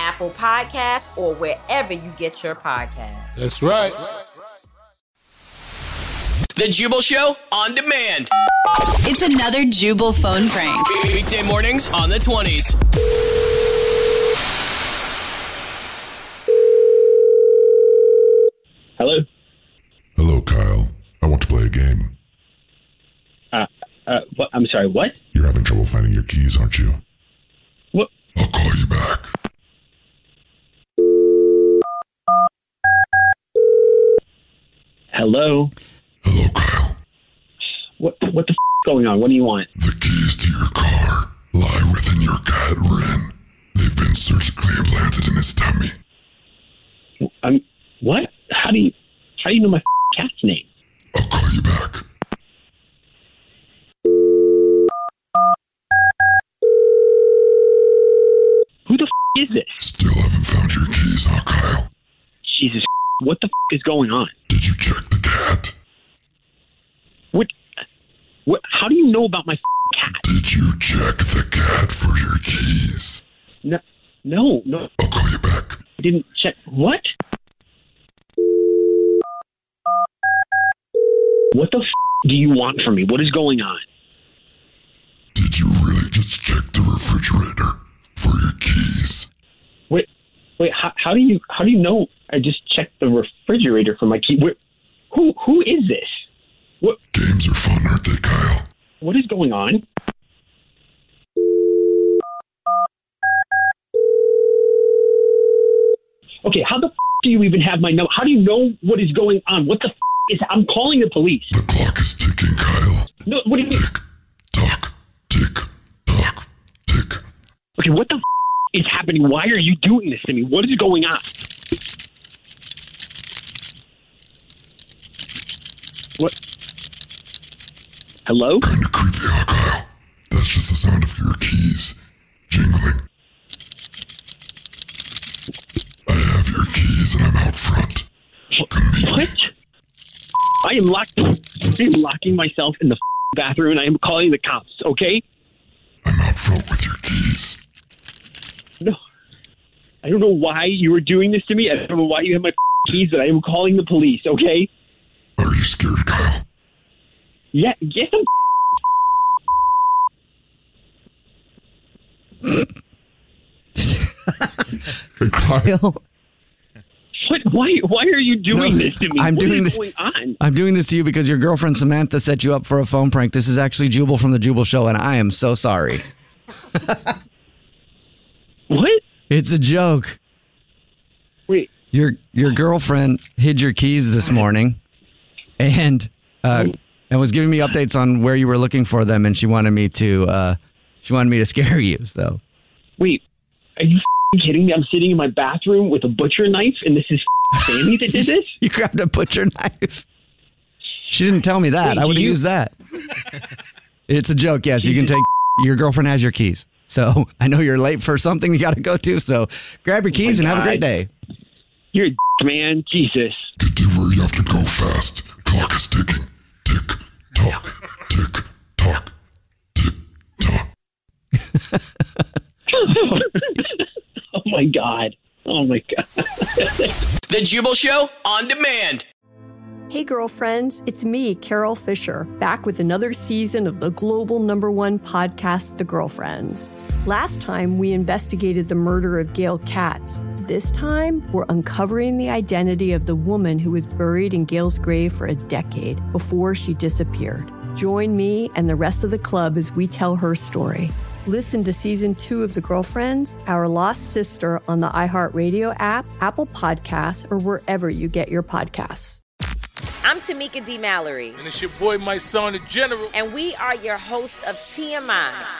Apple Podcasts, or wherever you get your podcasts. That's right. The Jubal Show on demand. It's another Jubal phone prank. Weekday mornings on the 20s. Hello. Hello, Kyle. I want to play a game. Uh, uh, what? I'm sorry. What? You're having trouble finding your keys, aren't you? What? I'll call you back. Hello. Hello, Kyle. What? What the f- going on? What do you want? The keys to your car lie within your cat, Ren. They've been surgically implanted in his tummy. I'm. What? How do you? How do you know my f- cat's name? I'll call you back. Who the f- is this? Still haven't found your keys, huh, Kyle? Jesus. What the f- is going on? Did you check? What? What? How do you know about my cat? Did you check the cat for your keys? No. No. No. I'll call you back. I didn't check. What? What the f- do you want from me? What is going on? Did you really just check the refrigerator for your keys? Wait. Wait. How, how do you? How do you know? I just checked the refrigerator for my key. Wait, who? Who is this? What? Games are fun, aren't they, Kyle? What is going on? Okay, how the f- do you even have my number? How do you know what is going on? What the f- is? I'm calling the police. The clock is ticking, Kyle. No, what do you mean? Tick, tock, tick, tock, tick. Okay, what the f- is happening? Why are you doing this to me? What is going on? Hello? Kinda creepy, huh, Kyle? That's just the sound of your keys jingling. I have your keys and I'm out front. Come meet me. What? I am locked. I am locking myself in the bathroom and I am calling the cops. Okay? I'm out front with your keys. No. I don't know why you were doing this to me. I don't know why you have my keys, but I am calling the police. Okay? Are you scared, Kyle? Yeah. Yes. I'm. Kyle? What? Why? Why are you doing No, this to me? I'm What doing is this- going on? I'm doing this to you because your girlfriend Samantha set you up for a phone prank. This is actually Jubal from the Jubal Show, and I am so sorry. What? It's a joke. Wait. Your your girlfriend hid your keys this morning, and uh, and was giving me updates on where you were looking for them, and she wanted me to uh, she wanted me to scare you. So Wait. Are you f***ing kidding me? I'm sitting in my bathroom with a butcher knife, and this is f***ing Sammy that did this. you grabbed a butcher knife. She didn't tell me that. Wait, I would have you- used that. It's a joke. Yes, you can take. Your girlfriend has your keys. So I know you're late for something you got to go to. So grab your keys Oh my and have a great day. You're a man. Jesus. Get to where you have to go fast. Clock is ticking. Tick, tock, tick, tock, tick, tock. oh my God. Oh my God. The Jubal Show on demand. Hey, girlfriends, it's me, Carol Fisher, back with another season of the global number one podcast, The Girlfriends. Last time, we investigated the murder of Gail Katz. This time, we're uncovering the identity of the woman who was buried in Gail's grave for a decade before she disappeared. Join me and the rest of the club as we tell her story. Listen to season two of The Girlfriends, Our Lost Sister on the iHeartRadio app, Apple Podcasts, or wherever you get your podcasts. I'm Tamika D. Mallory. And it's your boy, Mysonne, the general. And we are your hosts of TMI.